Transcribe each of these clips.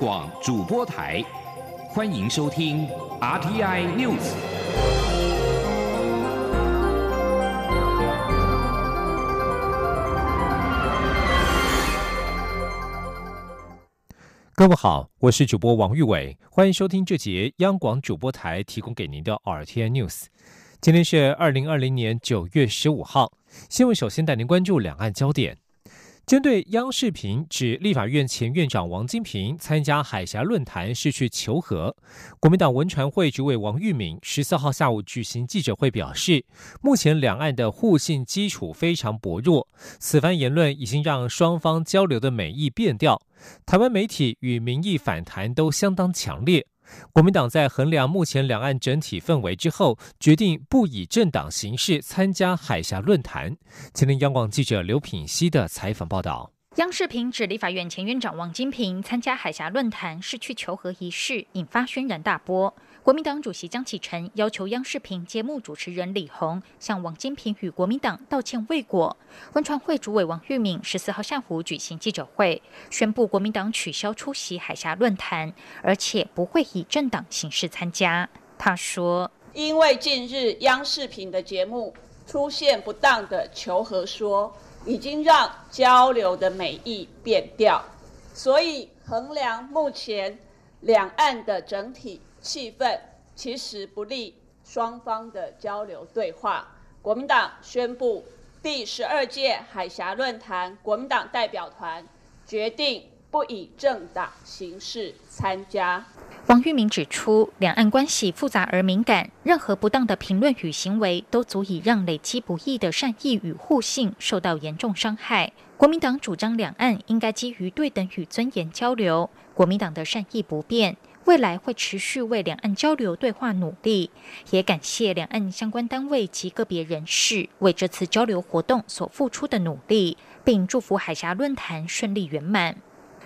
广主播台，欢迎收听 RTI News。各位好，我是主播王玉伟，欢迎收听这节央广主播台提供给您的 RTI News。今天是二零二零年九月十五号，新闻首先带您关注两岸焦点。针对央视频指立法院前院长王金平参加海峡论坛是去求和，国民党文传会主委王玉敏十四号下午举行记者会表示，目前两岸的互信基础非常薄弱，此番言论已经让双方交流的美意变调，台湾媒体与民意反弹都相当强烈。国民党在衡量目前两岸整体氛围之后，决定不以政党形式参加海峡论坛。前天央广记者刘品熙的采访报道。央视频指立法院前院长王金平参加海峡论坛是去求和仪式，引发轩然大波。国民党主席江启臣要求央视频节目主持人李红向王金平与国民党道歉未果。文传会主委王玉敏十四号下午举行记者会，宣布国民党取消出席海峡论坛，而且不会以政党形式参加。他说：“因为近日央视频的节目出现不当的求和说，已经让交流的美意变掉，所以衡量目前两岸的整体。”气氛其实不利双方的交流对话。国民党宣布第十二届海峡论坛，国民党代表团决定不以政党形式参加。王玉明指出，两岸关系复杂而敏感，任何不当的评论与行为都足以让累积不易的善意与互信受到严重伤害。国民党主张两岸应该基于对等与尊严交流，国民党的善意不变。未来会持续为两岸交流对话努力，也感谢两岸相关单位及个别人士为这次交流活动所付出的努力，并祝福海峡论坛顺利圆满。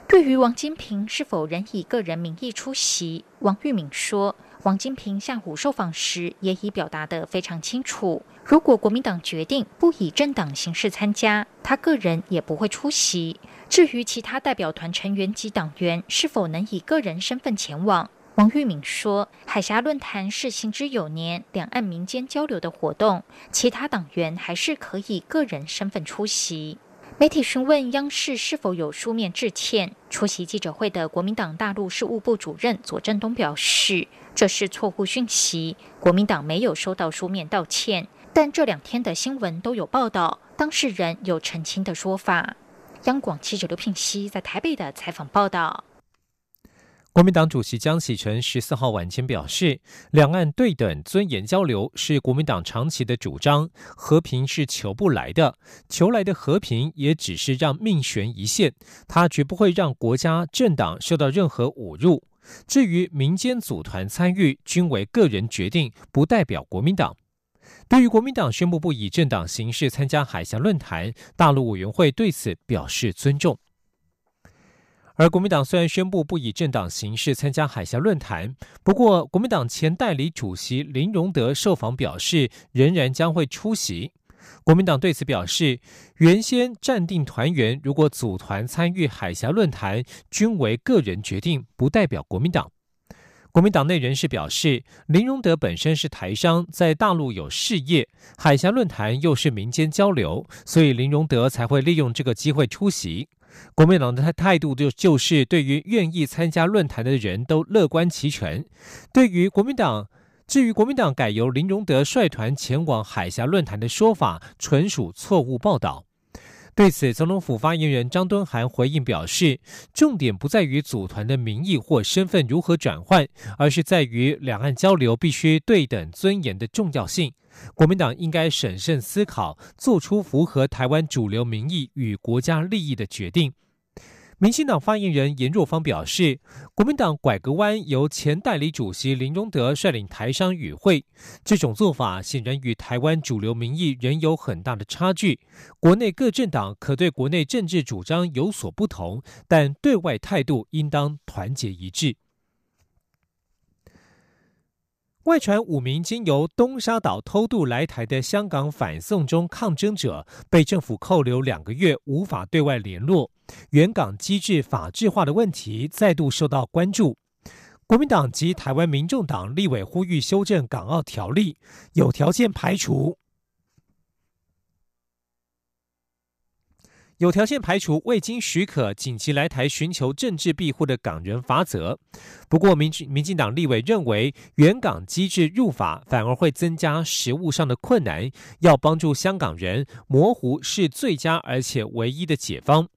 对于王金平是否仍以个人名义出席，王玉敏说，王金平下午受访时也已表达得非常清楚，如果国民党决定不以政党形式参加，他个人也不会出席。至于其他代表团成员及党员是否能以个人身份前往，王玉敏说：“海峡论坛是行之有年、两岸民间交流的活动，其他党员还是可以个人身份出席。”媒体询问央视是否有书面致歉，出席记者会的国民党大陆事务部主任左正东表示：“这是错误讯息，国民党没有收到书面道歉，但这两天的新闻都有报道，当事人有澄清的说法。”央广记者刘聘熙在台北的采访报道。国民党主席江启臣十四号晚间表示，两岸对等尊严交流是国民党长期的主张，和平是求不来的，求来的和平也只是让命悬一线，他绝不会让国家政党受到任何侮辱。至于民间组团参与，均为个人决定，不代表国民党。对于国民党宣布不以政党形式参加海峡论坛，大陆委员会对此表示尊重。而国民党虽然宣布不以政党形式参加海峡论坛，不过国民党前代理主席林荣德受访表示，仍然将会出席。国民党对此表示，原先暂定团员如果组团参与海峡论坛，均为个人决定，不代表国民党。国民党内人士表示，林荣德本身是台商，在大陆有事业，海峡论坛又是民间交流，所以林荣德才会利用这个机会出席。国民党的态度就就是对于愿意参加论坛的人都乐观其成。对于国民党，至于国民党改由林荣德率团前往海峡论坛的说法，纯属错误报道。对此，总统府发言人张敦涵回应表示，重点不在于组团的名义或身份如何转换，而是在于两岸交流必须对等尊严的重要性。国民党应该审慎思考，做出符合台湾主流民意与国家利益的决定。民进党发言人严若芳表示，国民党拐个弯，由前代理主席林荣德率领台商与会，这种做法显然与台湾主流民意仍有很大的差距。国内各政党可对国内政治主张有所不同，但对外态度应当团结一致。外传五名经由东沙岛偷渡来台的香港反送中抗争者被政府扣留两个月，无法对外联络。原港机制法制化的问题再度受到关注。国民党及台湾民众党立委呼吁修正港澳条例，有条件排除。有条件排除未经许可紧急来台寻求政治庇护的港人法则。不过，民民进党立委认为，原港机制入法反而会增加实务上的困难，要帮助香港人模糊是最佳而且唯一的解方。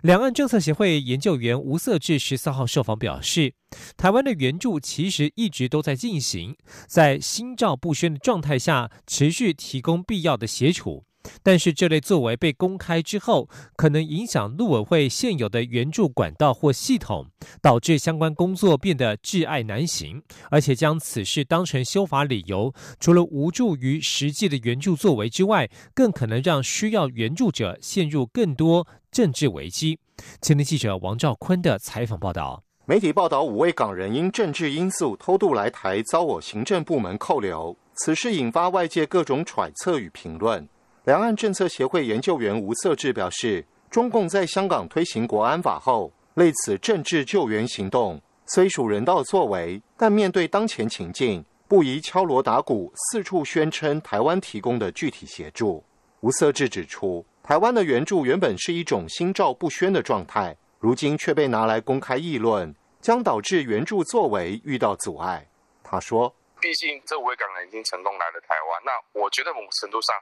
两岸政策协会研究员吴色志十四号受访表示，台湾的援助其实一直都在进行，在心照不宣的状态下，持续提供必要的协助。但是这类作为被公开之后，可能影响陆委会现有的援助管道或系统，导致相关工作变得挚爱难行，而且将此事当成修法理由，除了无助于实际的援助作为之外，更可能让需要援助者陷入更多政治危机。前天记者王兆坤的采访报道，媒体报道五位港人因政治因素偷渡来台，遭我行政部门扣留，此事引发外界各种揣测与评论。两岸政策协会研究员吴色志表示，中共在香港推行国安法后，类此政治救援行动虽属人道作为，但面对当前情境，不宜敲锣打鼓，四处宣称台湾提供的具体协助。吴色志指出，台湾的援助原本是一种心照不宣的状态，如今却被拿来公开议论，将导致援助作为遇到阻碍。他说：“毕竟这五位港人已经成功来了台湾，那我觉得某程度上。”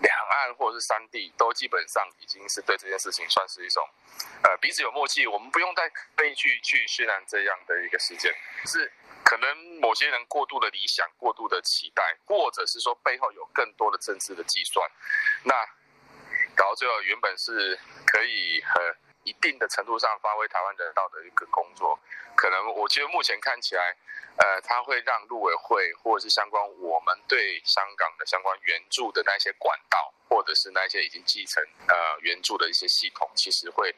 两岸或者是三地都基本上已经是对这件事情算是一种，呃，彼此有默契，我们不用再刻意去去渲染这样的一个事件，是可能某些人过度的理想、过度的期待，或者是说背后有更多的政治的计算，那搞到最后原本是可以和一定的程度上发挥台湾人道的一个工作，可能我觉得目前看起来。呃，它会让陆委会或者是相关我们对香港的相关援助的那些管道，或者是那些已经继承呃援助的一些系统，其实会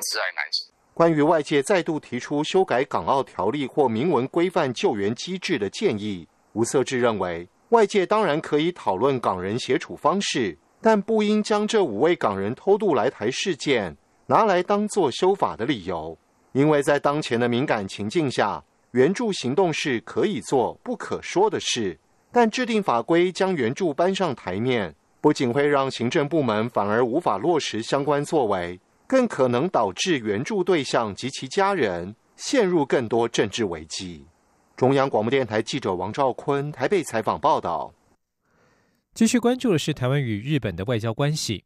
自爱难行。关于外界再度提出修改港澳条例或明文规范救援机制的建议，吴色志认为，外界当然可以讨论港人协处方式，但不应将这五位港人偷渡来台事件拿来当做修法的理由，因为在当前的敏感情境下。援助行动是可以做不可说的事，但制定法规将援助搬上台面，不仅会让行政部门反而无法落实相关作为，更可能导致援助对象及其家人陷入更多政治危机。中央广播电台记者王兆坤台北采访报道。继续关注的是台湾与日本的外交关系。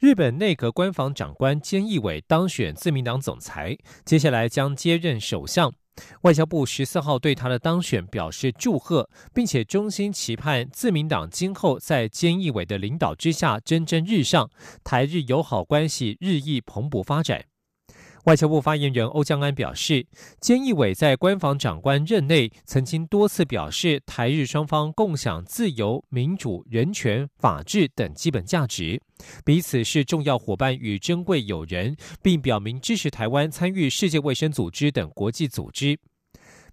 日本内阁官房长官菅义伟当选自民党总裁，接下来将接任首相。外交部十四号对他的当选表示祝贺，并且衷心期盼自民党今后在菅义伟的领导之下蒸蒸日上，台日友好关系日益蓬勃发展。外交部发言人欧江安表示，菅义伟在官房长官任内曾经多次表示，台日双方共享自由、民主、人权、法治等基本价值，彼此是重要伙伴与珍贵友人，并表明支持台湾参与世界卫生组织等国际组织。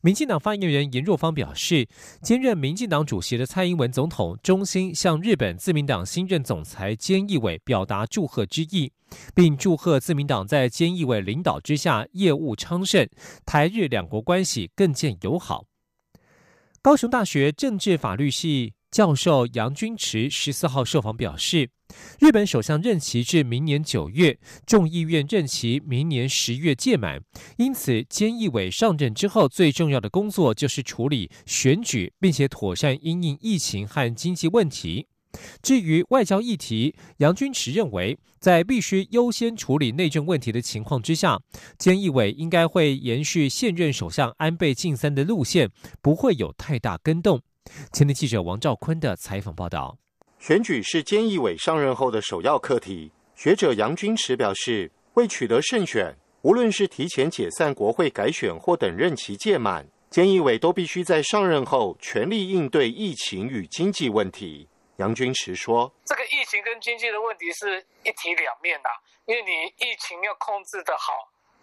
民进党发言人严若芳表示，兼任民进党主席的蔡英文总统衷心向日本自民党新任总裁菅义伟表达祝贺之意，并祝贺自民党在菅义伟领导之下业务昌盛，台日两国关系更见友好。高雄大学政治法律系教授杨君池十四号受访表示。日本首相任期至明年九月，众议院任期明年十月届满，因此菅义伟上任之后，最重要的工作就是处理选举，并且妥善因应疫情和经济问题。至于外交议题，杨军池认为，在必须优先处理内政问题的情况之下，菅义伟应该会延续现任首相安倍晋三的路线，不会有太大更动。前天记者王兆坤的采访报道。选举是菅义伟上任后的首要课题。学者杨君池表示，为取得胜选，无论是提前解散国会改选或等任期届满，菅义伟都必须在上任后全力应对疫情与经济问题。杨君池说：“这个疫情跟经济的问题是一体两面的，因为你疫情要控制的好。”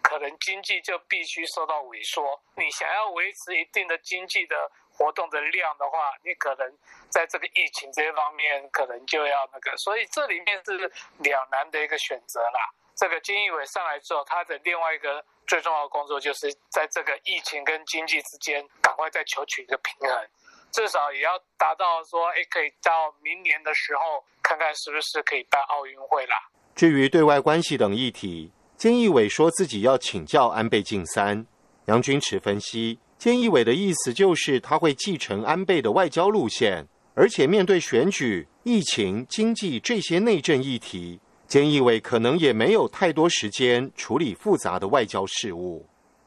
可能经济就必须受到萎缩。你想要维持一定的经济的活动的量的话，你可能在这个疫情这方面可能就要那个，所以这里面是两难的一个选择啦。这个金义伟上来之后，他的另外一个最重要的工作就是在这个疫情跟经济之间赶快再求取一个平衡，至少也要达到说，哎，可以到明年的时候看看是不是可以办奥运会啦。至于对外关系等议题，菅义伟说自己要请教安倍晋三。杨军池分析，菅义伟的意思就是他会继承安倍的外交路线，而且面对选举、疫情、经济这些内政议题。菅义伟可能也没有太多时间处理复杂的外交事务。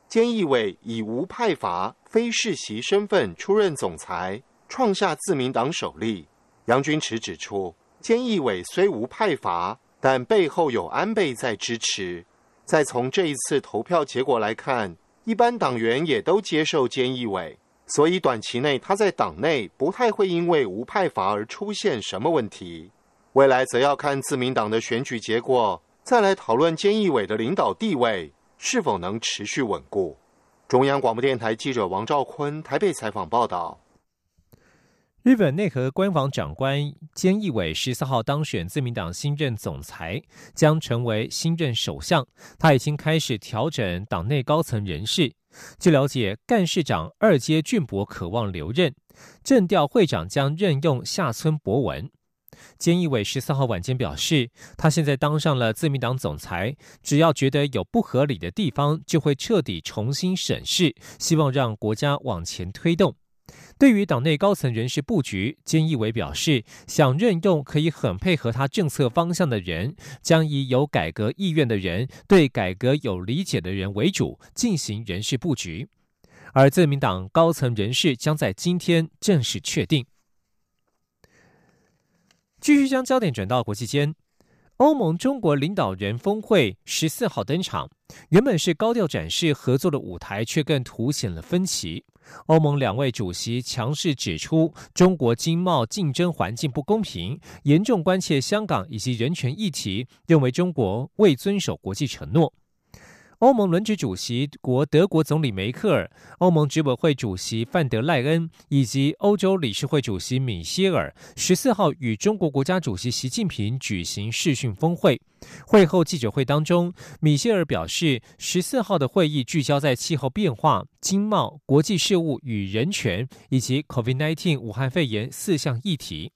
菅义伟以无派阀、非世袭身份出任总裁，创下自民党首例。杨军池指出，菅义伟虽无派阀，但背后有安倍在支持。再从这一次投票结果来看，一般党员也都接受菅义伟，所以短期内他在党内不太会因为无派阀而出现什么问题。未来则要看自民党的选举结果，再来讨论菅义伟的领导地位是否能持续稳固。中央广播电台记者王兆坤台北采访报道。日本内阁官房长官菅义伟十四号当选自民党新任总裁，将成为新任首相。他已经开始调整党内高层人事。据了解，干事长二阶俊博渴望留任，政调会长将任用下村博文。菅义伟十四号晚间表示，他现在当上了自民党总裁，只要觉得有不合理的地方，就会彻底重新审视，希望让国家往前推动。对于党内高层人事布局，菅义伟表示，想任用可以很配合他政策方向的人，将以有改革意愿的人、对改革有理解的人为主进行人事布局，而自民党高层人事将在今天正式确定。继续将焦点转到国际间，欧盟中国领导人峰会十四号登场。原本是高调展示合作的舞台，却更凸显了分歧。欧盟两位主席强势指出，中国经贸竞争环境不公平，严重关切香港以及人权议题，认为中国未遵守国际承诺。欧盟轮值主席国德国总理梅克尔、欧盟执委会主席范德赖恩以及欧洲理事会主席米歇尔十四号与中国国家主席习近平举行视讯峰会。会后记者会当中，米歇尔表示，十四号的会议聚焦在气候变化、经贸、国际事务与人权以及 COVID-19 武汉肺炎四项议题。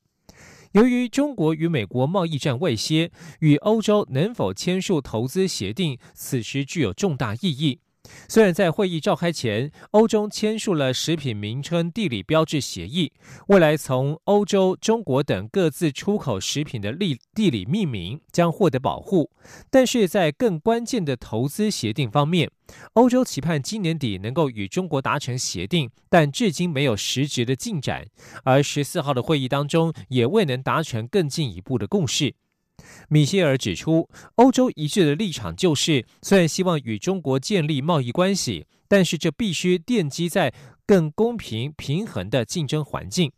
由于中国与美国贸易战未歇，与欧洲能否签署投资协定，此时具有重大意义。虽然在会议召开前，欧洲签署了食品名称地理标志协议，未来从欧洲、中国等各自出口食品的地地理命名将获得保护，但是在更关键的投资协定方面，欧洲期盼今年底能够与中国达成协定，但至今没有实质的进展，而十四号的会议当中也未能达成更进一步的共识。米歇尔指出，欧洲一致的立场就是，虽然希望与中国建立贸易关系，但是这必须奠基在更公平平衡的竞争环境。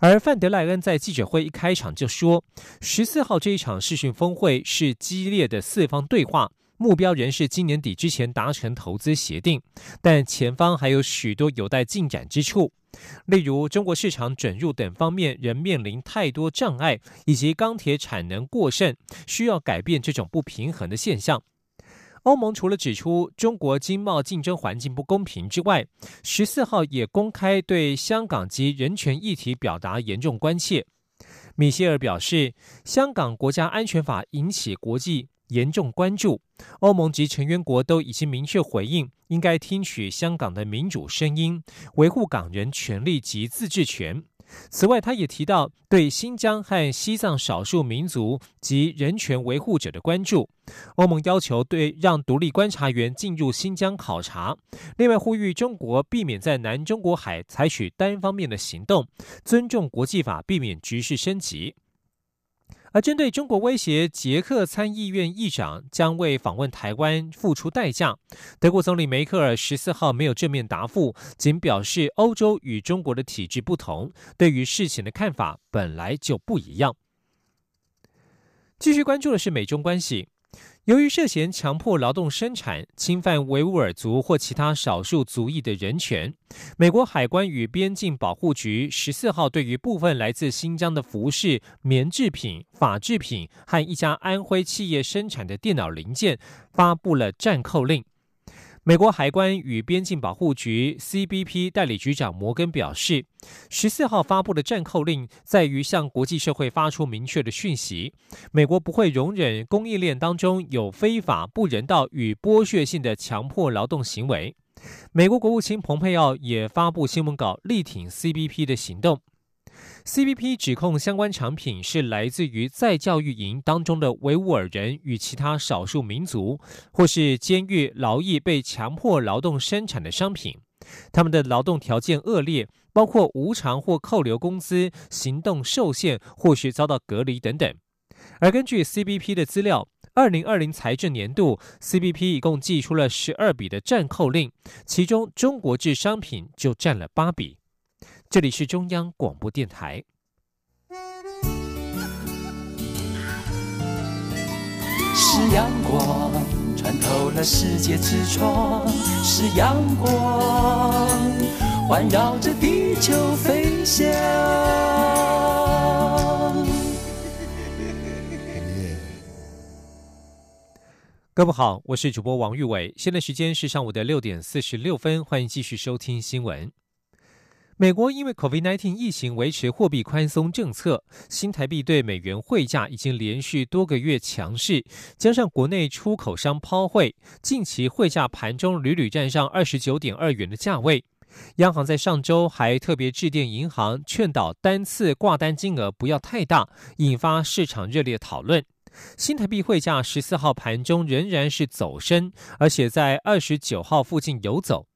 而范德赖恩在记者会一开场就说，十四号这一场视讯峰会是激烈的四方对话。目标仍是今年底之前达成投资协定，但前方还有许多有待进展之处，例如中国市场准入等方面仍面临太多障碍，以及钢铁产能过剩，需要改变这种不平衡的现象。欧盟除了指出中国经贸竞争环境不公平之外，十四号也公开对香港及人权议题表达严重关切。米歇尔表示，香港国家安全法引起国际。严重关注，欧盟及成员国都已经明确回应，应该听取香港的民主声音，维护港人权利及自治权。此外，他也提到对新疆和西藏少数民族及人权维护者的关注。欧盟要求对让独立观察员进入新疆考察，另外呼吁中国避免在南中国海采取单方面的行动，尊重国际法，避免局势升级。而针对中国威胁，捷克参议院议长将为访问台湾付出代价。德国总理梅克尔十四号没有正面答复，仅表示欧洲与中国的体制不同，对于事情的看法本来就不一样。继续关注的是美中关系。由于涉嫌强迫劳动生产、侵犯维吾尔族或其他少数族裔的人权，美国海关与边境保护局十四号对于部分来自新疆的服饰、棉制品、法制品和一家安徽企业生产的电脑零件发布了暂扣令。美国海关与边境保护局 （CBP） 代理局长摩根表示，十四号发布的暂扣令在于向国际社会发出明确的讯息：美国不会容忍供应链当中有非法、不人道与剥削性的强迫劳动行为。美国国务卿蓬佩奥也发布新闻稿，力挺 CBP 的行动。CBP 指控相关产品是来自于在教育营当中的维吾尔人与其他少数民族，或是监狱劳役被强迫劳动生产的商品。他们的劳动条件恶劣，包括无偿或扣留工资、行动受限或是遭到隔离等等。而根据 CBP 的资料，二零二零财政年度，CBP 一共寄出了十二笔的暂扣令，其中中国制商品就占了八笔。这里是中央广播电台。是阳光穿透了世界之窗，是阳光环绕着地球飞翔。各位好，我是主播王玉伟，现在时间是上午的六点四十六分，欢迎继续收听新闻。美国因为 COVID-19 疫情维持货币宽松政策，新台币对美元汇价已经连续多个月强势，加上国内出口商抛汇，近期汇价盘中屡屡站上二十九点二元的价位。央行在上周还特别致电银行，劝导单次挂单金额不要太大，引发市场热烈讨论。新台币汇价十四号盘中仍然是走升，而且在二十九号附近游走。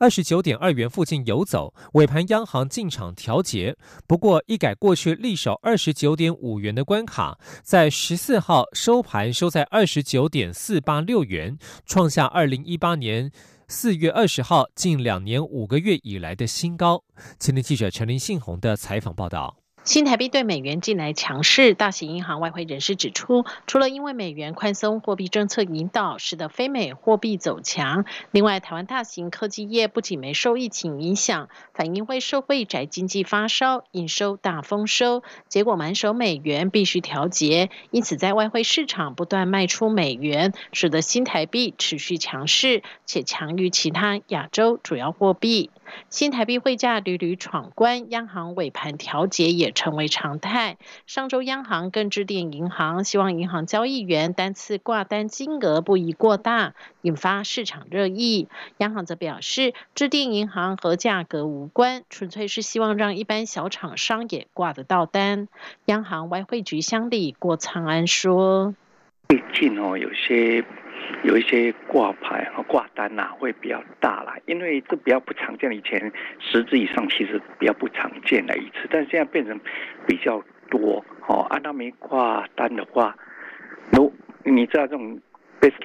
二十九点二元附近游走，尾盘央行进场调节，不过一改过去力守二十九点五元的关卡，在十四号收盘收在二十九点四八六元，创下二零一八年四月二十号近两年五个月以来的新高。今天记者陈林信宏的采访报道。新台币对美元近来强势，大型银行外汇人士指出，除了因为美元宽松货币政策引导，使得非美货币走强，另外台湾大型科技业不仅没受疫情影响，反映会受会宅经济发烧，营收大丰收，结果满手美元必须调节，因此在外汇市场不断卖出美元，使得新台币持续强势，且强于其他亚洲主要货币。新台币汇价屡屡闯关，央行尾盘调节也成为常态。上周央行更致电银行，希望银行交易员单次挂单金额不宜过大，引发市场热议。央行则表示，致电银行和价格无关，纯粹是希望让一般小厂商也挂得到单。央行外汇局乡里郭昌安说：“最近哦，有些。”有一些挂牌和挂单呐会比较大啦，因为这比较不常见。以前十支以上其实比较不常见的一次，但现在变成比较多。哦，按他没挂单的话，如你知道这种 best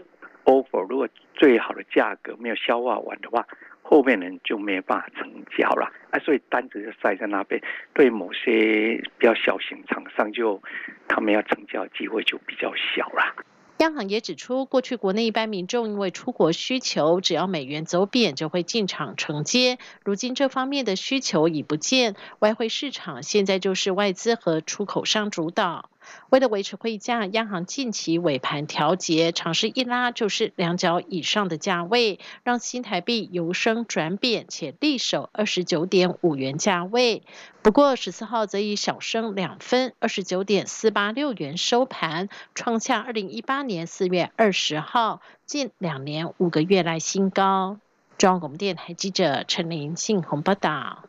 offer，如果最好的价格没有消化完的话，后面人就没有办法成交了。啊，所以单子就塞在那边，对某些比较小型厂商就他们要成交机会就比较小了。央行也指出，过去国内一般民众因为出国需求，只要美元走贬就会进场承接。如今这方面的需求已不见，外汇市场现在就是外资和出口商主导。为了维持汇价，央行近期尾盘调节，尝试一拉就是两角以上的价位，让新台币由升转贬，且力守二十九点五元价位。不过十四号则以小升两分，二十九点四八六元收盘，创下二零一八年四月二十号近两年五个月来新高。中央广播电台记者陈琳信鸿报道。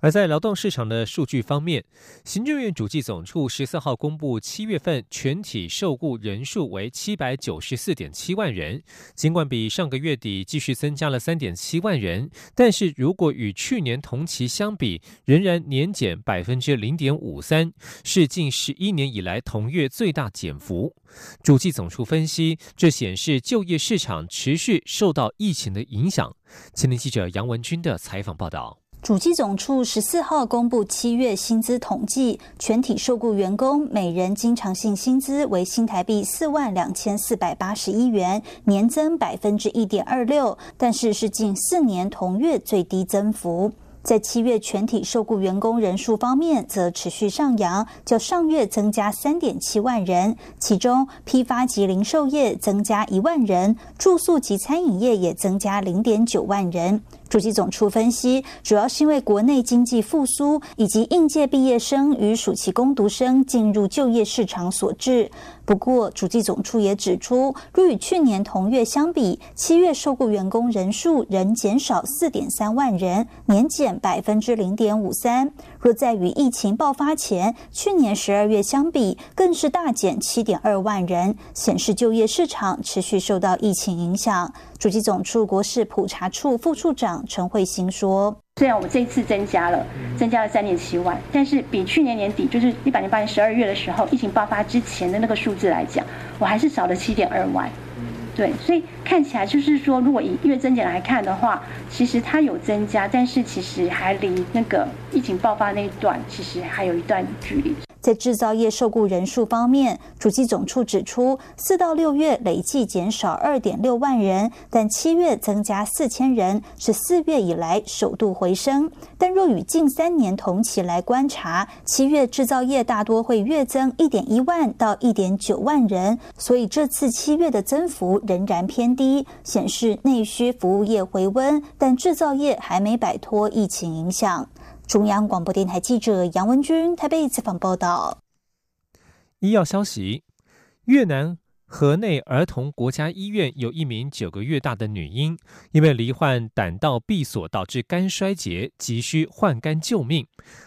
而在劳动市场的数据方面，行政院主计总处十四号公布，七月份全体受雇人数为七百九十四点七万人。尽管比上个月底继续增加了三点七万人，但是如果与去年同期相比，仍然年减百分之零点五三，是近十一年以来同月最大减幅。主计总处分析，这显示就业市场持续受到疫情的影响。前年记者杨文军的采访报道。主机总处十四号公布七月薪资统计，全体受雇员工每人经常性薪资为新台币四万两千四百八十一元，年增百分之一点二六，但是是近四年同月最低增幅。在七月全体受雇员工人数方面，则持续上扬，较上月增加三点七万人，其中批发及零售业增加一万人，住宿及餐饮业也增加零点九万人。主机总处分析，主要是因为国内经济复苏以及应届毕业生与暑期工读生进入就业市场所致。不过，主计总处也指出，若与去年同月相比，七月受雇员工人数仍减少四点三万人，年减百分之零点五三。若在与疫情爆发前，去年十二月相比，更是大减七点二万人，显示就业市场持续受到疫情影响。主机总处国事普查处副处长陈慧欣说：“虽然我这一次增加了，增加了三点七万，但是比去年年底，就是一百零八年十二月的时候，疫情爆发之前的那个数字来讲，我还是少了七点二万。对，所以看起来就是说，如果以月增减来看的话，其实它有增加，但是其实还离那个疫情爆发那一段，其实还有一段距离。”在制造业受雇人数方面，主计总处指出，四到六月累计减少二点六万人，但七月增加四千人，是四月以来首度回升。但若与近三年同期来观察，七月制造业大多会月增一点一万到一点九万人，所以这次七月的增幅仍然偏低，显示内需服务业回温，但制造业还没摆脱疫情影响。中央广播电台记者杨文君台北采访报道。医药消息：越南河内儿童国家医院有一名九个月大的女婴，因为罹患胆道闭锁导致肝衰竭，急需换肝救命。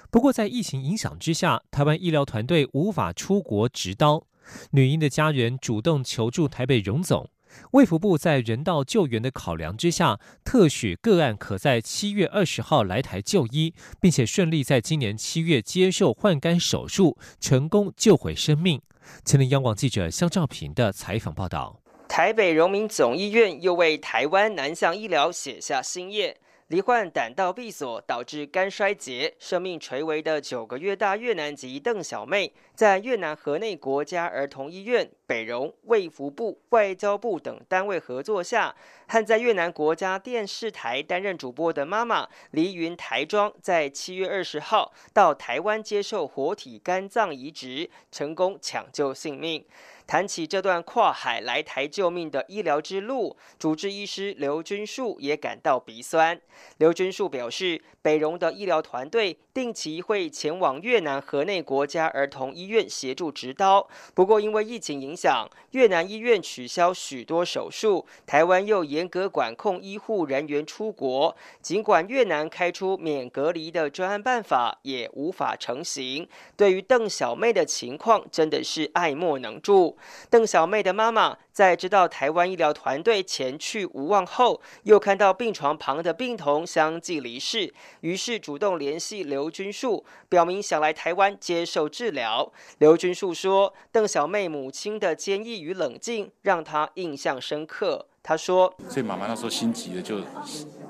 不过，在疫情影响之下，台湾医疗团队无法出国执刀，女婴的家人主动求助台北荣总。卫福部在人道救援的考量之下，特许个案可在七月二十号来台就医，并且顺利在今年七月接受换肝手术，成功救回生命。前林央广记者肖兆平的采访报道：台北荣民总医院又为台湾南向医疗写下新页。罹患胆道闭锁导致肝衰竭、生命垂危的九个月大越南籍邓小妹，在越南河内国家儿童医院、北荣、卫福部、外交部等单位合作下，和在越南国家电视台担任主播的妈妈黎云台庄，在七月二十号到台湾接受活体肝脏移植，成功抢救性命。谈起这段跨海来台救命的医疗之路，主治医师刘君树也感到鼻酸。刘君树表示，北荣的医疗团队定期会前往越南河内国家儿童医医院协助执刀，不过因为疫情影响，越南医院取消许多手术，台湾又严格管控医护人员出国。尽管越南开出免隔离的专案办法，也无法成行。对于邓小妹的情况，真的是爱莫能助。邓小妹的妈妈在知道台湾医疗团队前去无望后，又看到病床旁的病童相继离世，于是主动联系刘君树，表明想来台湾接受治疗。刘君树说：“邓小妹母亲的坚毅与冷静让他印象深刻。”他说：“所以妈妈那时候心急的，就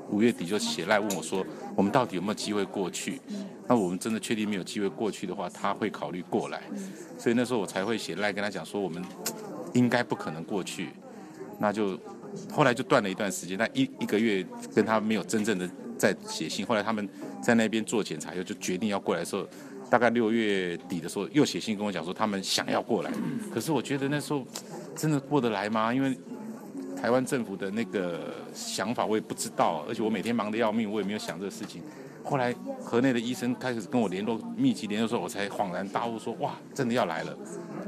五月底就写赖问我说，我们到底有没有机会过去？那我们真的确定没有机会过去的话，他会考虑过来。所以那时候我才会写赖跟他讲说，我们应该不可能过去。那就后来就断了一段时间，那一一个月跟他没有真正的在写信。后来他们在那边做检查又就决定要过来的时候，大概六月底的时候又写信跟我讲说，他们想要过来。可是我觉得那时候真的过得来吗？因为台湾政府的那个想法我也不知道，而且我每天忙得要命，我也没有想这个事情。后来河内的医生开始跟我联络，密集联络的时候，我才恍然大悟，说哇，真的要来了，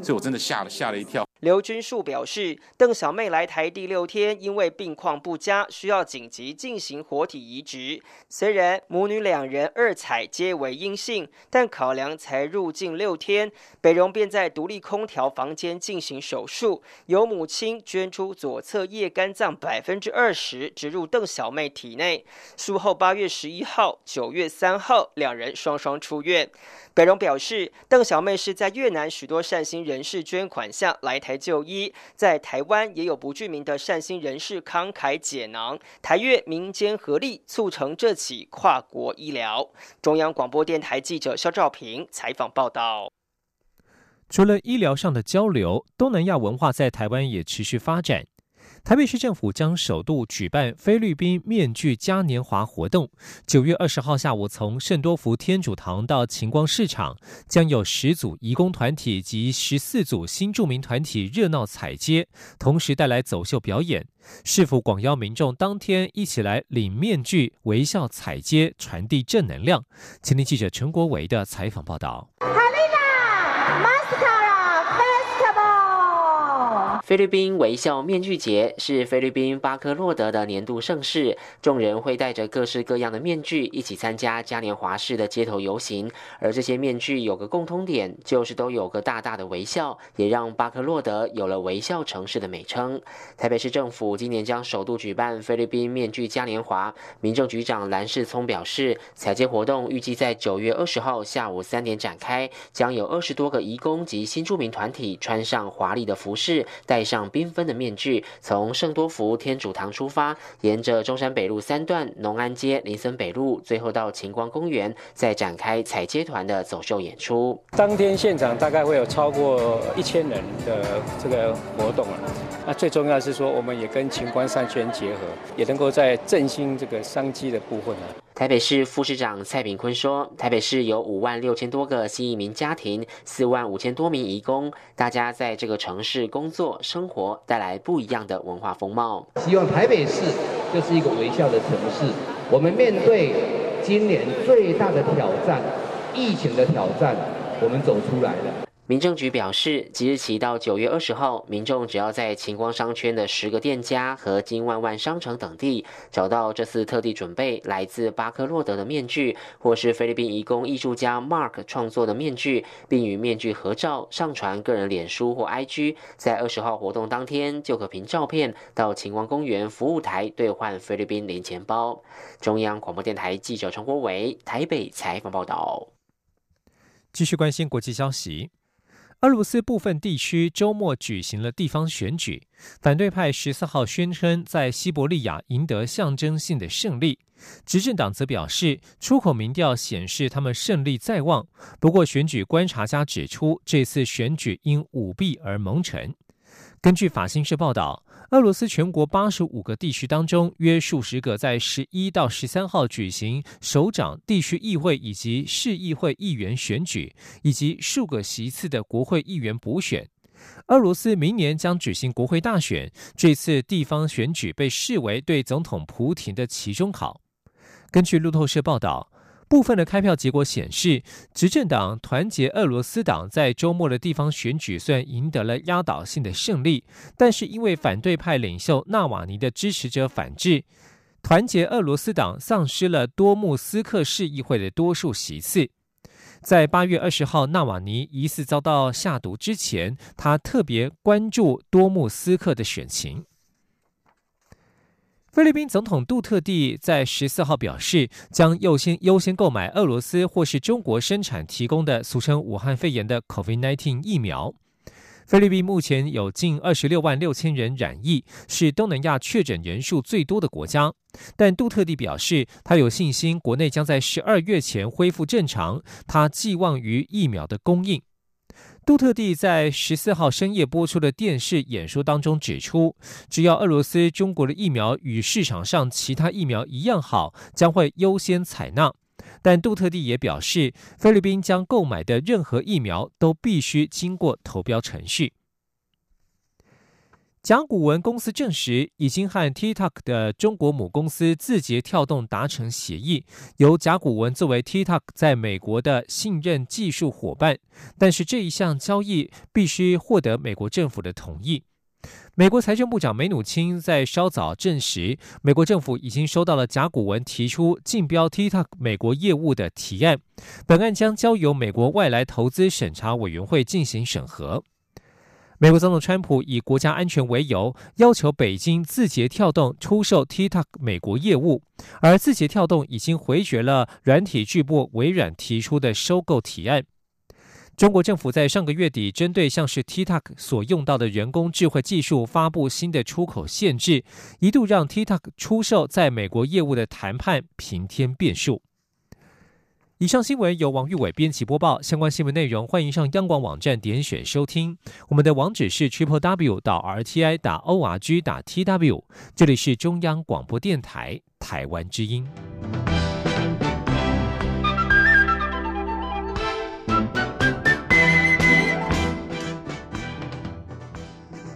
所以我真的吓了吓了一跳。刘军树表示，邓小妹来台第六天，因为病况不佳，需要紧急进行活体移植。虽然母女两人二采皆为阴性，但考量才入境六天，北荣便在独立空调房间进行手术，由母亲捐出左侧叶肝脏百分之二十植入邓小妹体内。术后八月十一号、九月三号，两人双双出院。北荣表示，邓小妹是在越南许多善心人士捐款下来台。就医。在台湾也有不具名的善心人士慷慨解囊，台越民间合力促成这起跨国医疗。中央广播电台记者肖兆平采访报道。除了医疗上的交流，东南亚文化在台湾也持续发展。台北市政府将首度举办菲律宾面具嘉年华活动。九月二十号下午，从圣多福天主堂到晴光市场，将有十组移工团体及十四组新住民团体热闹踩街，同时带来走秀表演。市府广邀民众当天一起来领面具、微笑踩街，传递正能量。前天记者陈国维的采访报道。菲律宾微笑面具节是菲律宾巴克洛德的年度盛事，众人会戴着各式各样的面具一起参加嘉年华式的街头游行。而这些面具有个共通点，就是都有个大大的微笑，也让巴克洛德有了微笑城市的美称。台北市政府今年将首度举办菲律宾面具嘉年华，民政局长蓝世聪表示，采接活动预计在九月二十号下午三点展开，将有二十多个移工及新住民团体穿上华丽的服饰。戴上缤纷的面具，从圣多福天主堂出发，沿着中山北路三段、农安街、林森北路，最后到晴光公园，再展开彩街团的走秀演出。当天现场大概会有超过一千人的这个活动啊。那最重要是说，我们也跟晴光商圈结合，也能够在振兴这个商机的部分啊。台北市副市长蔡炳坤说：“台北市有五万六千多个新移民家庭，四万五千多名移工，大家在这个城市工作生活，带来不一样的文化风貌。希望台北市就是一个微笑的城市。我们面对今年最大的挑战——疫情的挑战，我们走出来了。”民政局表示，即日起到九月二十号，民众只要在晴光商圈的十个店家和金万万商城等地找到这次特地准备来自巴克洛德的面具，或是菲律宾移工艺术家 Mark 创作的面具，并与面具合照上传个人脸书或 IG，在二十号活动当天就可凭照片到晴光公园服务台兑换菲律宾零钱包。中央广播电台记者陈国伟台北采访报道。继续关心国际消息。俄罗斯部分地区周末举行了地方选举，反对派十四号宣称在西伯利亚赢得象征性的胜利，执政党则表示出口民调显示他们胜利在望。不过，选举观察家指出，这次选举因舞弊而蒙尘。根据法新社报道。俄罗斯全国八十五个地区当中，约数十个在十一到十三号举行首长、地区议会以及市议会议员选举，以及数个席次的国会议员补选。俄罗斯明年将举行国会大选，这次地方选举被视为对总统普廷的期中考。根据路透社报道。部分的开票结果显示，执政党团结俄罗斯党在周末的地方选举虽然赢得了压倒性的胜利，但是因为反对派领袖纳瓦尼的支持者反制，团结俄罗斯党丧失了多穆斯克市议会的多数席次。在八月二十号纳瓦尼疑似遭到下毒之前，他特别关注多穆斯克的选情。菲律宾总统杜特地在十四号表示，将优先优先购买俄罗斯或是中国生产提供的俗称武汉肺炎的 COVID-19 疫苗。菲律宾目前有近二十六万六千人染疫，是东南亚确诊人数最多的国家。但杜特地表示，他有信心国内将在十二月前恢复正常，他寄望于疫苗的供应。杜特地在十四号深夜播出的电视演说当中指出，只要俄罗斯、中国的疫苗与市场上其他疫苗一样好，将会优先采纳。但杜特地也表示，菲律宾将购买的任何疫苗都必须经过投标程序。甲骨文公司证实，已经和 TikTok 的中国母公司字节跳动达成协议，由甲骨文作为 TikTok 在美国的信任技术伙伴。但是这一项交易必须获得美国政府的同意。美国财政部长梅努钦在稍早证实，美国政府已经收到了甲骨文提出竞标 TikTok 美国业务的提案，本案将交由美国外来投资审查委员会进行审核。美国总统川普以国家安全为由，要求北京字节跳动出售 TikTok 美国业务，而字节跳动已经回绝了软体巨擘微软提出的收购提案。中国政府在上个月底针对像是 TikTok 所用到的人工智慧技术发布新的出口限制，一度让 TikTok 出售在美国业务的谈判平添变数。以上新闻由王玉伟编辑播报，相关新闻内容欢迎上央广网站点选收听。我们的网址是 triple w 到 r t i 打 o r g 打 t w，这里是中央广播电台台湾之音。